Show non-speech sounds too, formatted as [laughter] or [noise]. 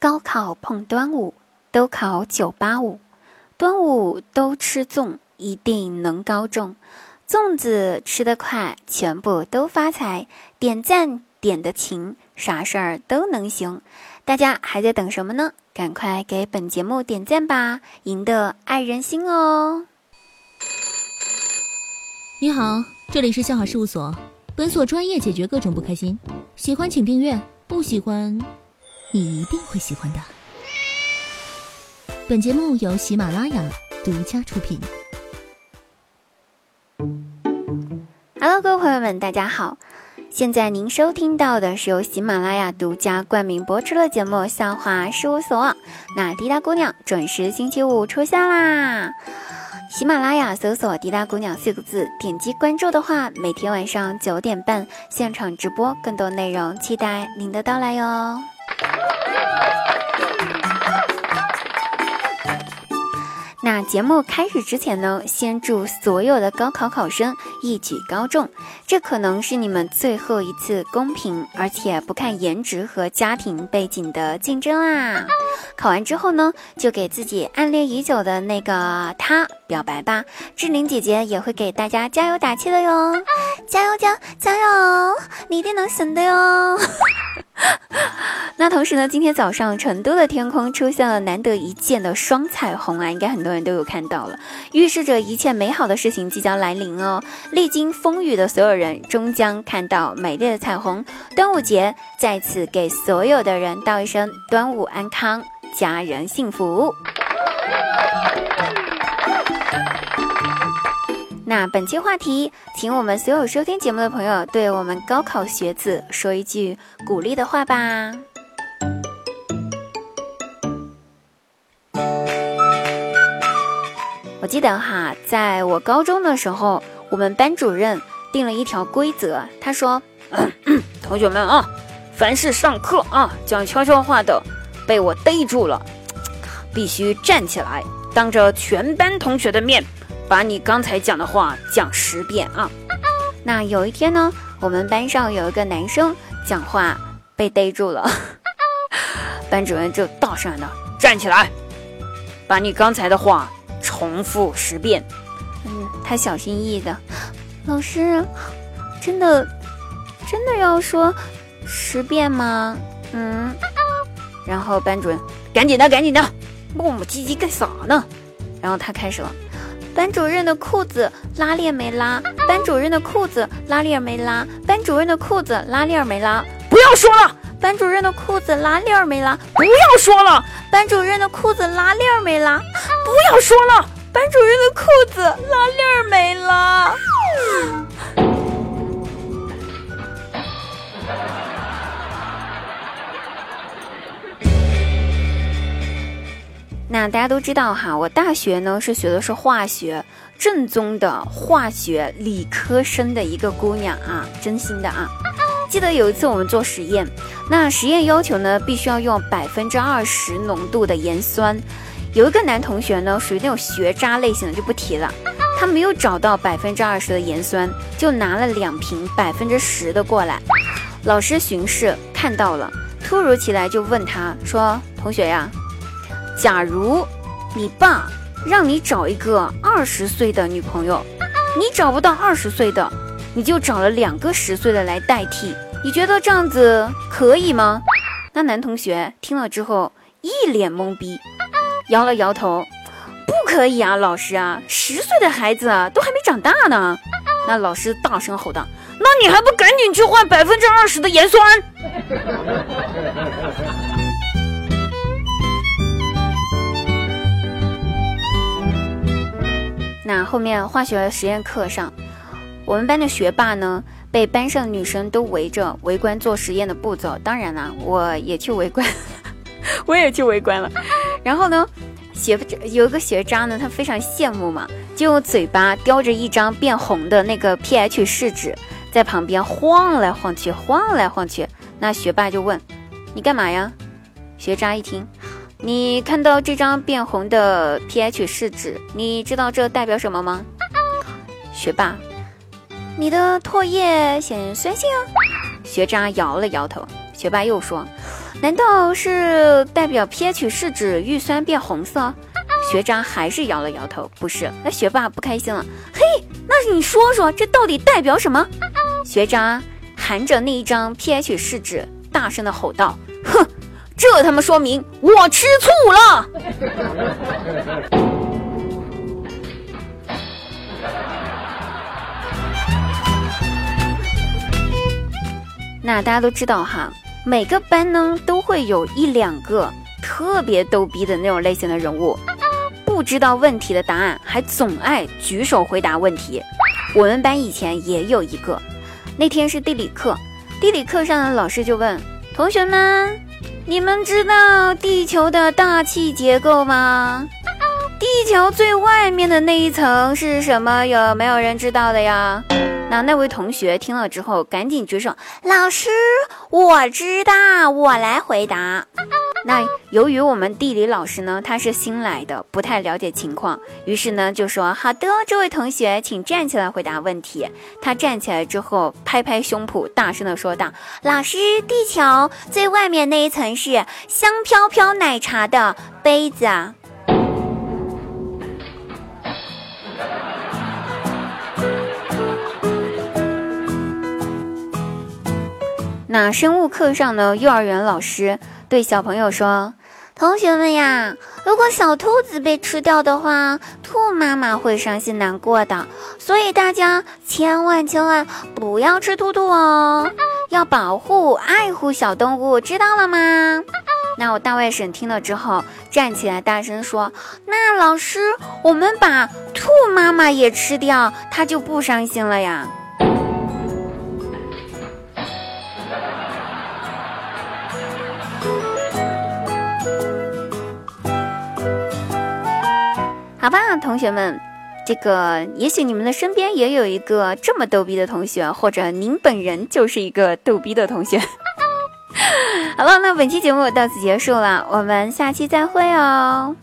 高考碰端午，都考九八五。端午都吃粽，一定能高中。粽子吃得快，全部都发财。点赞点得勤，啥事儿都能行。大家还在等什么呢？赶快给本节目点赞吧，赢得爱人心哦！你好，这里是笑好事务所，本所专业解决各种不开心。喜欢请订阅，不喜欢。你一定会喜欢的。本节目由喜马拉雅独家出品。Hello，各位朋友们，大家好！现在您收听到的是由喜马拉雅独家冠名播出的节目《笑话事务所》。那滴答姑娘准时星期五出现啦！喜马拉雅搜索“滴答姑娘”四个字，点击关注的话，每天晚上九点半现场直播，更多内容期待您的到来哟。那节目开始之前呢，先祝所有的高考考生一举高中。这可能是你们最后一次公平而且不看颜值和家庭背景的竞争啦！考完之后呢，就给自己暗恋已久的那个他表白吧。志玲姐姐也会给大家加油打气的哟，加油加加油，你一定能行的哟！[laughs] 那同时呢，今天早上成都的天空出现了难得一见的双彩虹啊，应该很多人都有看到了，预示着一切美好的事情即将来临哦。历经风雨的所有人终将看到美丽的彩虹。端午节在此给所有的人道一声端午安康，家人幸福。那本期话题，请我们所有收听节目的朋友对我们高考学子说一句鼓励的话吧。我记得哈，在我高中的时候，我们班主任定了一条规则，他说：“ [clears throat] 同学们啊，凡是上课啊讲悄悄话的，被我逮住了，必须站起来，当着全班同学的面。”把你刚才讲的话讲十遍啊！那有一天呢，我们班上有一个男生讲话被逮住了，[laughs] 班主任就大声的站起来，把你刚才的话重复十遍。嗯，他小心翼翼的，老师，真的真的要说十遍吗？嗯，然后班主任赶紧的，赶紧的，磨磨唧唧干啥呢？然后他开始了。班主任的裤子拉链没拉，班主任的裤子拉链没拉，班主任的裤子拉链没拉。不要说了，班主任的裤子拉链没拉。不要说了，班主任的裤子拉链没拉。不要说了，班主任的裤子拉链没拉。那大家都知道哈，我大学呢是学的是化学，正宗的化学理科生的一个姑娘啊，真心的啊。记得有一次我们做实验，那实验要求呢必须要用百分之二十浓度的盐酸，有一个男同学呢属于那种学渣类型的就不提了，他没有找到百分之二十的盐酸，就拿了两瓶百分之十的过来，老师巡视看到了，突如其来就问他说：“同学呀。”假如你爸让你找一个二十岁的女朋友，你找不到二十岁的，你就找了两个十岁的来代替，你觉得这样子可以吗？那男同学听了之后一脸懵逼，摇了摇头，不可以啊，老师啊，十岁的孩子啊都还没长大呢。那老师大声吼道：“那你还不赶紧去换百分之二十的盐酸？”那后面化学实验课上，我们班的学霸呢，被班上女生都围着围观做实验的步骤。当然啦，我也去围观，[laughs] 我也去围观了。然后呢，学有一个学渣呢，他非常羡慕嘛，就用嘴巴叼着一张变红的那个 pH 试纸，在旁边晃来晃去，晃来晃去。那学霸就问：“你干嘛呀？”学渣一听。你看到这张变红的 pH 试纸，你知道这代表什么吗？学霸，你的唾液显酸性哦。学渣摇了摇头。学霸又说：“难道是代表 pH 试纸遇酸变红色？学渣还是摇了摇头，不是。那学霸不开心了，嘿，那你说说这到底代表什么？学渣含着那一张 pH 试纸，大声的吼道：“哼，这他妈说明我吃醋了！” [laughs] 那大家都知道哈，每个班呢都会有一两个特别逗逼的那种类型的人物。不知道问题的答案，还总爱举手回答问题。我们班以前也有一个，那天是地理课，地理课上的老师就问同学们：“你们知道地球的大气结构吗？地球最外面的那一层是什么？有没有人知道的呀？”那那位同学听了之后，赶紧举手：“老师，我知道，我来回答。”那由于我们地理老师呢，他是新来的，不太了解情况，于是呢就说：“好的，这位同学，请站起来回答问题。”他站起来之后，拍拍胸脯，大声的说道：“老师，地球最外面那一层是香飘飘奶茶的杯子啊。”那生物课上呢，幼儿园老师。对小朋友说：“同学们呀，如果小兔子被吃掉的话，兔妈妈会伤心难过的。所以大家千万千万不要吃兔兔哦，要保护爱护小动物，知道了吗？”那我大外甥听了之后，站起来大声说：“那老师，我们把兔妈妈也吃掉，它就不伤心了呀？”好吧，同学们，这个也许你们的身边也有一个这么逗逼的同学，或者您本人就是一个逗逼的同学。[laughs] 好了，那本期节目到此结束了，我们下期再会哦。